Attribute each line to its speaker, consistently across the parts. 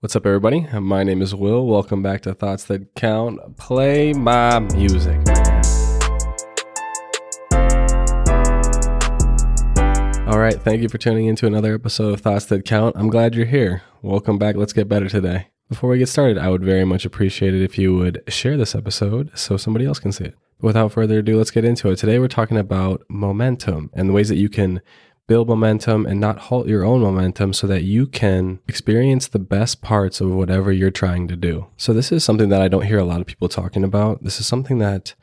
Speaker 1: What's up, everybody? My name is Will. Welcome back to Thoughts That Count. Play my music. All right, thank you for tuning into another episode of Thoughts That Count. I'm glad you're here. Welcome back. Let's get better today. Before we get started, I would very much appreciate it if you would share this episode so somebody else can see it. Without further ado, let's get into it. Today, we're talking about momentum and the ways that you can build momentum and not halt your own momentum so that you can experience the best parts of whatever you're trying to do. So, this is something that I don't hear a lot of people talking about. This is something that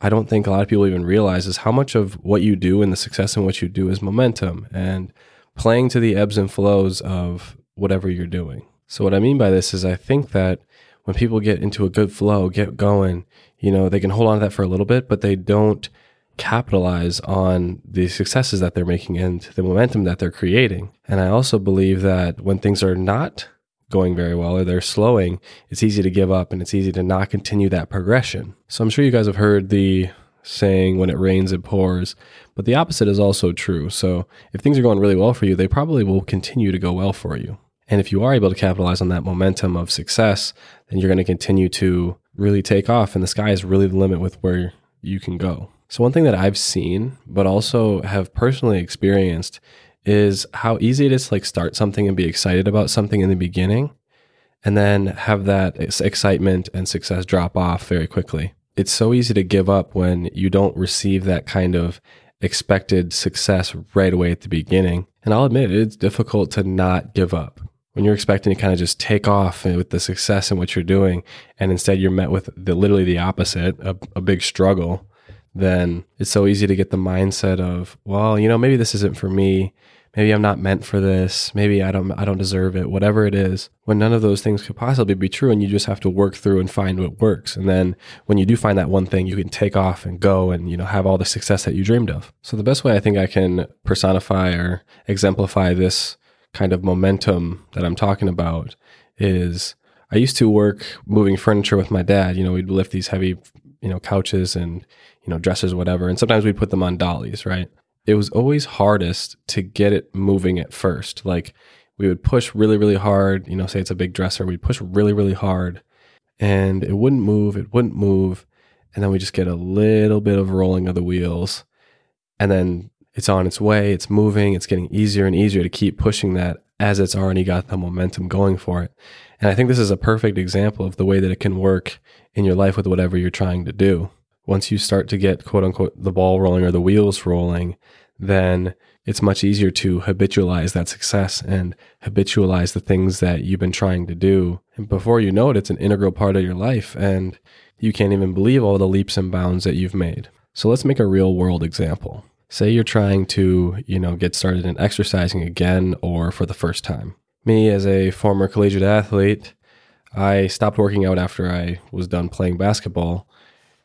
Speaker 1: I don't think a lot of people even realize is how much of what you do and the success in what you do is momentum and playing to the ebbs and flows of whatever you're doing. So, what I mean by this is I think that when people get into a good flow, get going, you know, they can hold on to that for a little bit, but they don't capitalize on the successes that they're making and the momentum that they're creating. And I also believe that when things are not going very well or they're slowing, it's easy to give up and it's easy to not continue that progression. So I'm sure you guys have heard the saying when it rains it pours but the opposite is also true so if things are going really well for you they probably will continue to go well for you and if you are able to capitalize on that momentum of success then you're going to continue to really take off and the sky is really the limit with where you can go so, one thing that I've seen, but also have personally experienced, is how easy it is to like start something and be excited about something in the beginning and then have that excitement and success drop off very quickly. It's so easy to give up when you don't receive that kind of expected success right away at the beginning. And I'll admit it's difficult to not give up when you're expecting to kind of just take off with the success in what you're doing and instead you're met with the literally the opposite a, a big struggle then it's so easy to get the mindset of, well, you know, maybe this isn't for me. Maybe I'm not meant for this. Maybe I don't I don't deserve it. Whatever it is, when none of those things could possibly be true and you just have to work through and find what works. And then when you do find that one thing, you can take off and go and, you know, have all the success that you dreamed of. So the best way I think I can personify or exemplify this kind of momentum that I'm talking about is I used to work moving furniture with my dad. You know, we'd lift these heavy, you know, couches and you know, dressers, whatever. And sometimes we'd put them on dollies, right? It was always hardest to get it moving at first. Like we would push really, really hard, you know, say it's a big dresser, we'd push really, really hard and it wouldn't move, it wouldn't move. And then we just get a little bit of rolling of the wheels. And then it's on its way, it's moving, it's getting easier and easier to keep pushing that as it's already got the momentum going for it. And I think this is a perfect example of the way that it can work in your life with whatever you're trying to do once you start to get quote unquote the ball rolling or the wheels rolling, then it's much easier to habitualize that success and habitualize the things that you've been trying to do. And before you know it, it's an integral part of your life and you can't even believe all the leaps and bounds that you've made. So let's make a real world example. Say you're trying to, you know, get started in exercising again or for the first time. Me as a former collegiate athlete, I stopped working out after I was done playing basketball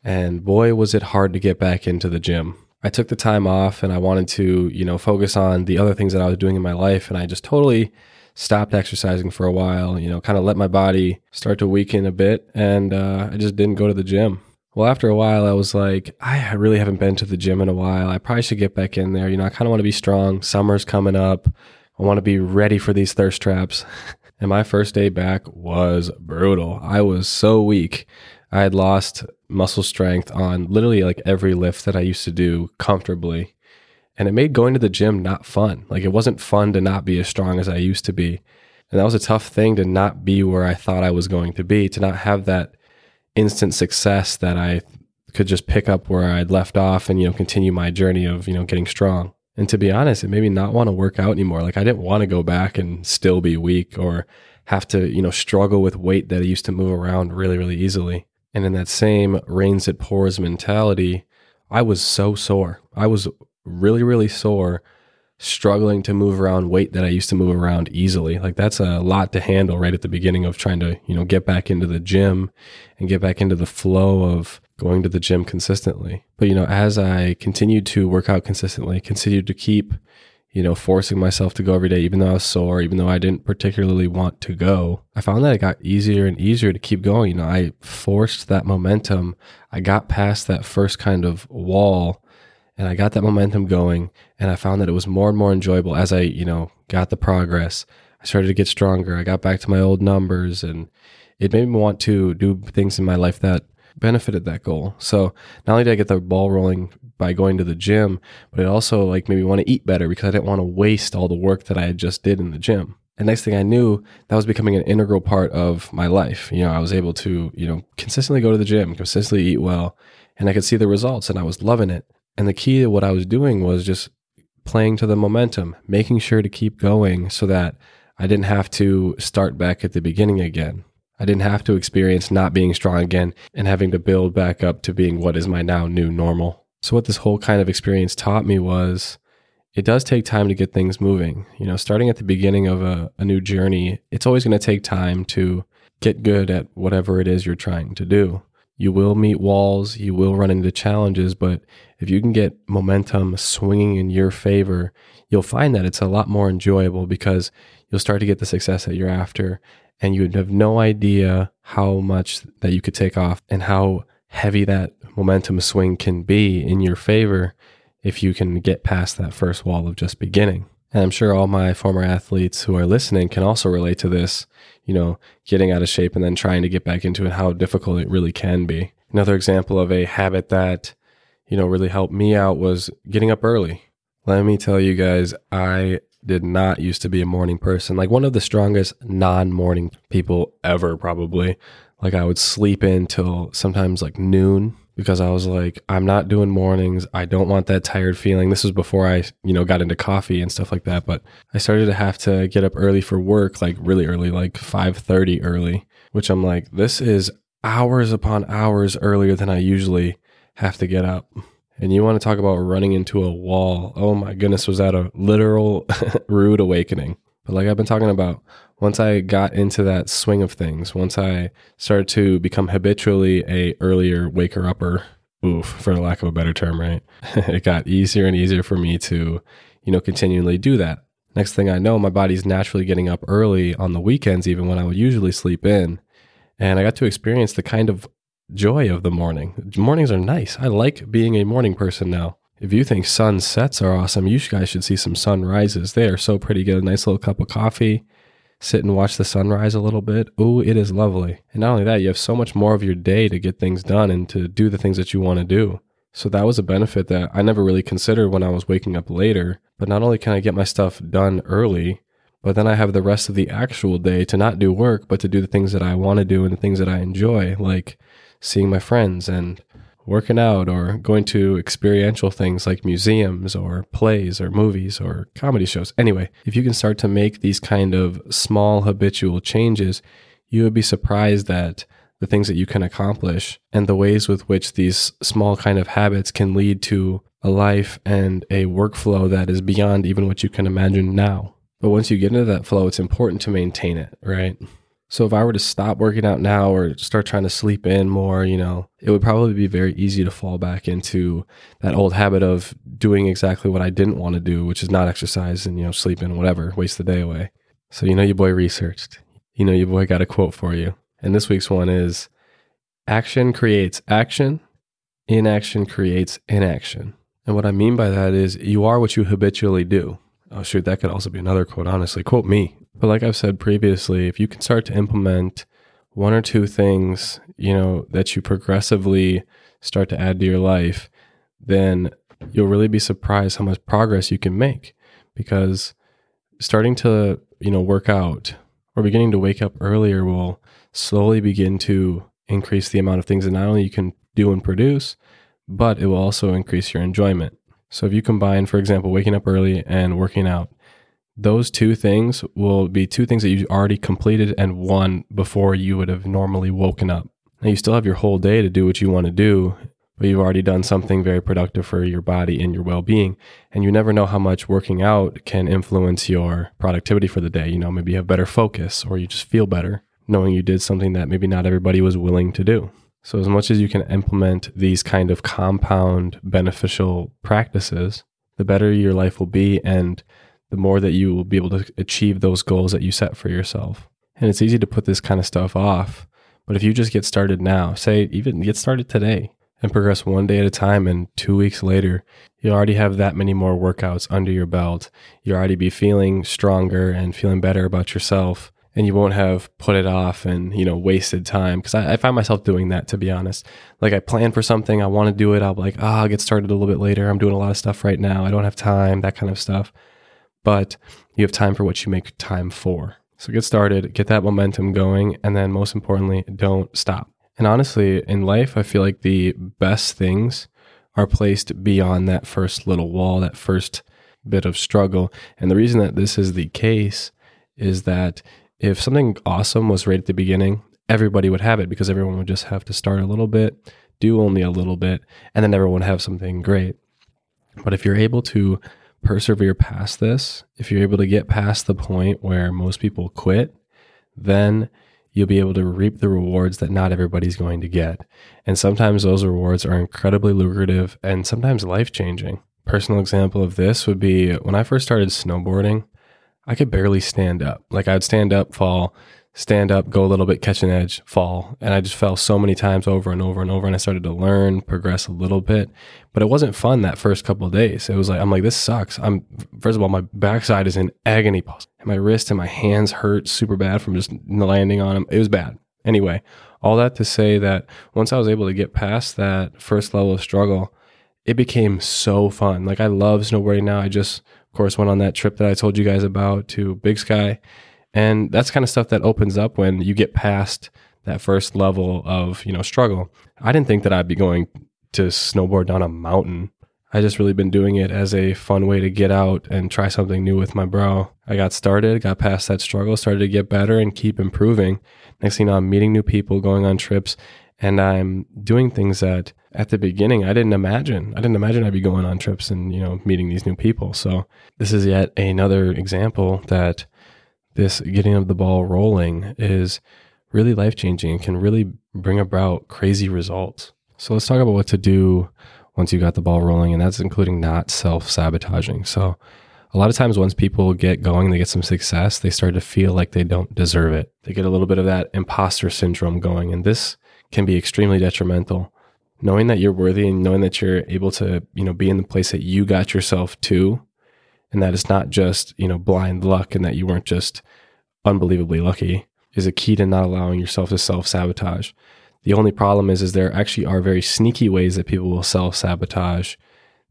Speaker 1: and boy, was it hard to get back into the gym. I took the time off and I wanted to, you know, focus on the other things that I was doing in my life. And I just totally stopped exercising for a while, you know, kind of let my body start to weaken a bit. And uh, I just didn't go to the gym. Well, after a while, I was like, I really haven't been to the gym in a while. I probably should get back in there. You know, I kind of want to be strong. Summer's coming up. I want to be ready for these thirst traps. and my first day back was brutal. I was so weak. I had lost muscle strength on literally like every lift that I used to do comfortably. And it made going to the gym not fun. Like it wasn't fun to not be as strong as I used to be. And that was a tough thing to not be where I thought I was going to be, to not have that instant success that I could just pick up where I'd left off and, you know, continue my journey of, you know, getting strong. And to be honest, it made me not want to work out anymore. Like I didn't want to go back and still be weak or have to, you know, struggle with weight that I used to move around really, really easily. And in that same rains it pours mentality, I was so sore. I was really, really sore, struggling to move around weight that I used to move around easily. Like that's a lot to handle right at the beginning of trying to, you know, get back into the gym and get back into the flow of going to the gym consistently. But, you know, as I continued to work out consistently, continued to keep you know, forcing myself to go every day, even though I was sore, even though I didn't particularly want to go, I found that it got easier and easier to keep going. You know, I forced that momentum. I got past that first kind of wall and I got that momentum going. And I found that it was more and more enjoyable as I, you know, got the progress. I started to get stronger. I got back to my old numbers and it made me want to do things in my life that benefited that goal. So not only did I get the ball rolling by going to the gym, but it also like made me want to eat better because I didn't want to waste all the work that I had just did in the gym. And next thing I knew, that was becoming an integral part of my life. You know, I was able to, you know, consistently go to the gym, consistently eat well, and I could see the results and I was loving it. And the key to what I was doing was just playing to the momentum, making sure to keep going so that I didn't have to start back at the beginning again. I didn't have to experience not being strong again and having to build back up to being what is my now new normal. So, what this whole kind of experience taught me was it does take time to get things moving. You know, starting at the beginning of a, a new journey, it's always going to take time to get good at whatever it is you're trying to do. You will meet walls, you will run into challenges, but if you can get momentum swinging in your favor, you'll find that it's a lot more enjoyable because you'll start to get the success that you're after and you'd have no idea how much that you could take off and how heavy that momentum swing can be in your favor if you can get past that first wall of just beginning. And I'm sure all my former athletes who are listening can also relate to this, you know, getting out of shape and then trying to get back into it, how difficult it really can be. Another example of a habit that, you know, really helped me out was getting up early. Let me tell you guys, I did not used to be a morning person. Like one of the strongest non morning people ever, probably. Like I would sleep in till sometimes like noon because I was like, I'm not doing mornings. I don't want that tired feeling. This was before I, you know, got into coffee and stuff like that. But I started to have to get up early for work, like really early, like 5:30 early, which I'm like, this is hours upon hours earlier than I usually have to get up. And you want to talk about running into a wall. Oh my goodness, was that a literal rude awakening? But like I've been talking about, once I got into that swing of things, once I started to become habitually a earlier waker upper, oof, for lack of a better term, right? it got easier and easier for me to, you know, continually do that. Next thing I know, my body's naturally getting up early on the weekends, even when I would usually sleep in. And I got to experience the kind of joy of the morning. Mornings are nice. I like being a morning person now. If you think sunsets are awesome, you guys should see some sunrises. They are so pretty. Get a nice little cup of coffee, sit and watch the sunrise a little bit. Ooh, it is lovely. And not only that, you have so much more of your day to get things done and to do the things that you want to do. So that was a benefit that I never really considered when I was waking up later. But not only can I get my stuff done early, but then I have the rest of the actual day to not do work, but to do the things that I want to do and the things that I enjoy, like seeing my friends and working out or going to experiential things like museums or plays or movies or comedy shows. Anyway, if you can start to make these kind of small habitual changes, you would be surprised at the things that you can accomplish and the ways with which these small kind of habits can lead to a life and a workflow that is beyond even what you can imagine now. But once you get into that flow, it's important to maintain it, right? So if I were to stop working out now or start trying to sleep in more, you know, it would probably be very easy to fall back into that old habit of doing exactly what I didn't want to do, which is not exercise and, you know, sleep in, whatever, waste the day away. So, you know, your boy researched. You know, your boy got a quote for you. And this week's one is action creates action, inaction creates inaction. And what I mean by that is you are what you habitually do. Oh, shoot, that could also be another quote, honestly. Quote me. But like I've said previously, if you can start to implement one or two things, you know, that you progressively start to add to your life, then you'll really be surprised how much progress you can make because starting to, you know, work out or beginning to wake up earlier will slowly begin to increase the amount of things that not only you can do and produce, but it will also increase your enjoyment. So if you combine, for example, waking up early and working out, those two things will be two things that you already completed and won before you would have normally woken up. Now, you still have your whole day to do what you want to do, but you've already done something very productive for your body and your well being. And you never know how much working out can influence your productivity for the day. You know, maybe you have better focus or you just feel better knowing you did something that maybe not everybody was willing to do. So, as much as you can implement these kind of compound beneficial practices, the better your life will be. And the more that you will be able to achieve those goals that you set for yourself. And it's easy to put this kind of stuff off. But if you just get started now, say even get started today, and progress one day at a time. And two weeks later, you already have that many more workouts under your belt. You'll already be feeling stronger and feeling better about yourself. And you won't have put it off and, you know, wasted time. Cause I, I find myself doing that, to be honest. Like I plan for something, I want to do it. I'll be like, ah, oh, I'll get started a little bit later. I'm doing a lot of stuff right now. I don't have time, that kind of stuff. But you have time for what you make time for. So get started, get that momentum going. And then most importantly, don't stop. And honestly, in life, I feel like the best things are placed beyond that first little wall, that first bit of struggle. And the reason that this is the case is that if something awesome was right at the beginning, everybody would have it because everyone would just have to start a little bit, do only a little bit, and then everyone would have something great. But if you're able to persevere past this, if you're able to get past the point where most people quit, then you'll be able to reap the rewards that not everybody's going to get. And sometimes those rewards are incredibly lucrative and sometimes life changing. Personal example of this would be when I first started snowboarding, I could barely stand up. Like I'd stand up, fall, stand up, go a little bit, catch an edge, fall. And I just fell so many times over and over and over. And I started to learn, progress a little bit. But it wasn't fun that first couple of days. It was like, I'm like, this sucks. I'm, first of all, my backside is in agony. And my wrist and my hands hurt super bad from just landing on them. It was bad. Anyway, all that to say that once I was able to get past that first level of struggle, it became so fun. Like I love snowboarding now. I just, of course, went on that trip that I told you guys about to Big Sky and that's kind of stuff that opens up when you get past that first level of, you know, struggle. I didn't think that I'd be going to snowboard down a mountain. I just really been doing it as a fun way to get out and try something new with my bro. I got started, got past that struggle, started to get better and keep improving. Next thing you know, I'm meeting new people, going on trips, and I'm doing things that at the beginning I didn't imagine. I didn't imagine I'd be going on trips and, you know, meeting these new people. So this is yet another example that this getting of the ball rolling is really life changing and can really bring about crazy results. So let's talk about what to do once you got the ball rolling, and that's including not self sabotaging. So a lot of times once people get going, they get some success, they start to feel like they don't deserve it. They get a little bit of that imposter syndrome going, and this can be extremely detrimental. Knowing that you're worthy and knowing that you're able to, you know, be in the place that you got yourself to and that it's not just, you know, blind luck and that you weren't just unbelievably lucky is a key to not allowing yourself to self-sabotage. The only problem is is there actually are very sneaky ways that people will self-sabotage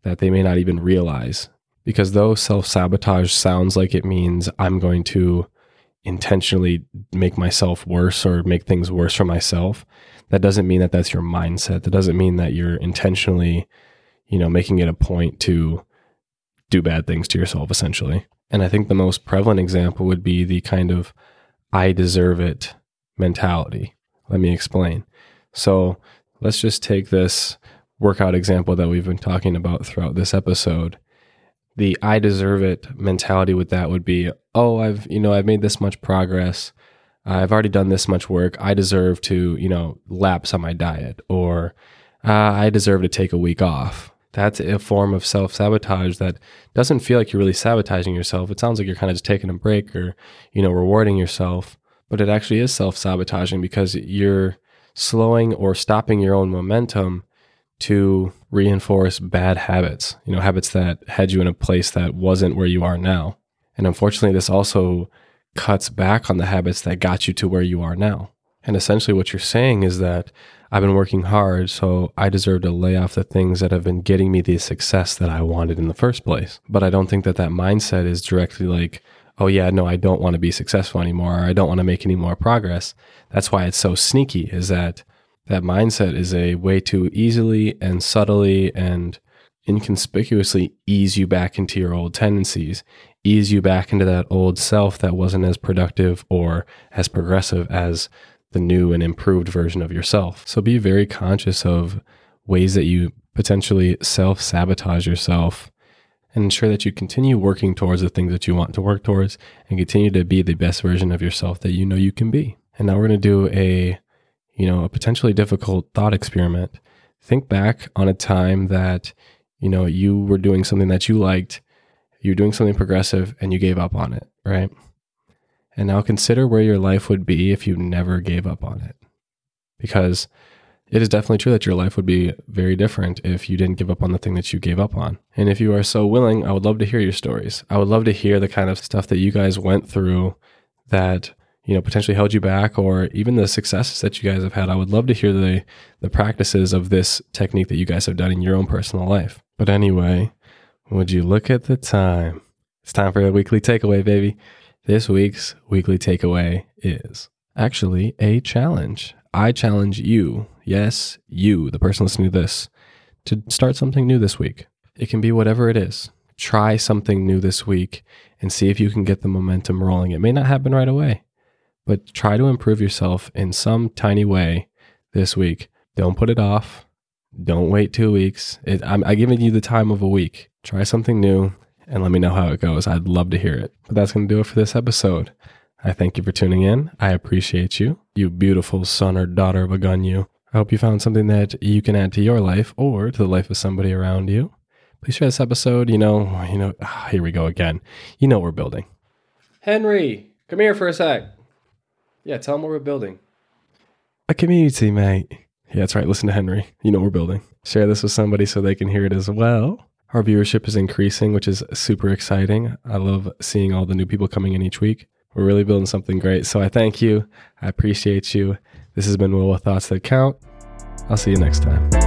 Speaker 1: that they may not even realize. Because though self-sabotage sounds like it means I'm going to intentionally make myself worse or make things worse for myself, that doesn't mean that that's your mindset. That doesn't mean that you're intentionally, you know, making it a point to do bad things to yourself, essentially. And I think the most prevalent example would be the kind of I deserve it mentality. Let me explain. So let's just take this workout example that we've been talking about throughout this episode. The I deserve it mentality with that would be, oh, I've, you know, I've made this much progress. I've already done this much work. I deserve to, you know, lapse on my diet or uh, I deserve to take a week off that's a form of self sabotage that doesn't feel like you're really sabotaging yourself. It sounds like you're kind of just taking a break or, you know, rewarding yourself, but it actually is self sabotaging because you're slowing or stopping your own momentum to reinforce bad habits, you know, habits that had you in a place that wasn't where you are now. And unfortunately, this also cuts back on the habits that got you to where you are now. And essentially, what you're saying is that I've been working hard, so I deserve to lay off the things that have been getting me the success that I wanted in the first place. But I don't think that that mindset is directly like, oh, yeah, no, I don't want to be successful anymore. Or I don't want to make any more progress. That's why it's so sneaky, is that that mindset is a way to easily and subtly and inconspicuously ease you back into your old tendencies, ease you back into that old self that wasn't as productive or as progressive as the new and improved version of yourself. So be very conscious of ways that you potentially self sabotage yourself and ensure that you continue working towards the things that you want to work towards and continue to be the best version of yourself that you know you can be. And now we're going to do a, you know, a potentially difficult thought experiment. Think back on a time that, you know, you were doing something that you liked, you were doing something progressive and you gave up on it, right? And now consider where your life would be if you never gave up on it. Because it is definitely true that your life would be very different if you didn't give up on the thing that you gave up on. And if you are so willing, I would love to hear your stories. I would love to hear the kind of stuff that you guys went through that you know potentially held you back or even the successes that you guys have had. I would love to hear the the practices of this technique that you guys have done in your own personal life. But anyway, would you look at the time? It's time for a weekly takeaway, baby. This week's weekly takeaway is actually a challenge. I challenge you, yes, you, the person listening to this, to start something new this week. It can be whatever it is. Try something new this week and see if you can get the momentum rolling. It may not happen right away, but try to improve yourself in some tiny way this week. Don't put it off. Don't wait two weeks. It, I'm, I'm giving you the time of a week. Try something new and let me know how it goes. I'd love to hear it. But that's going to do it for this episode. I thank you for tuning in. I appreciate you, you beautiful son or daughter of a gun, you. I hope you found something that you can add to your life or to the life of somebody around you. Please share this episode. You know, you know, oh, here we go again. You know we're building. Henry, come here for a sec. Yeah, tell them what we're building. A community, mate. Yeah, that's right. Listen to Henry. You know we're building. Share this with somebody so they can hear it as well. Our viewership is increasing, which is super exciting. I love seeing all the new people coming in each week. We're really building something great. So I thank you. I appreciate you. This has been Will with Thoughts That Count. I'll see you next time.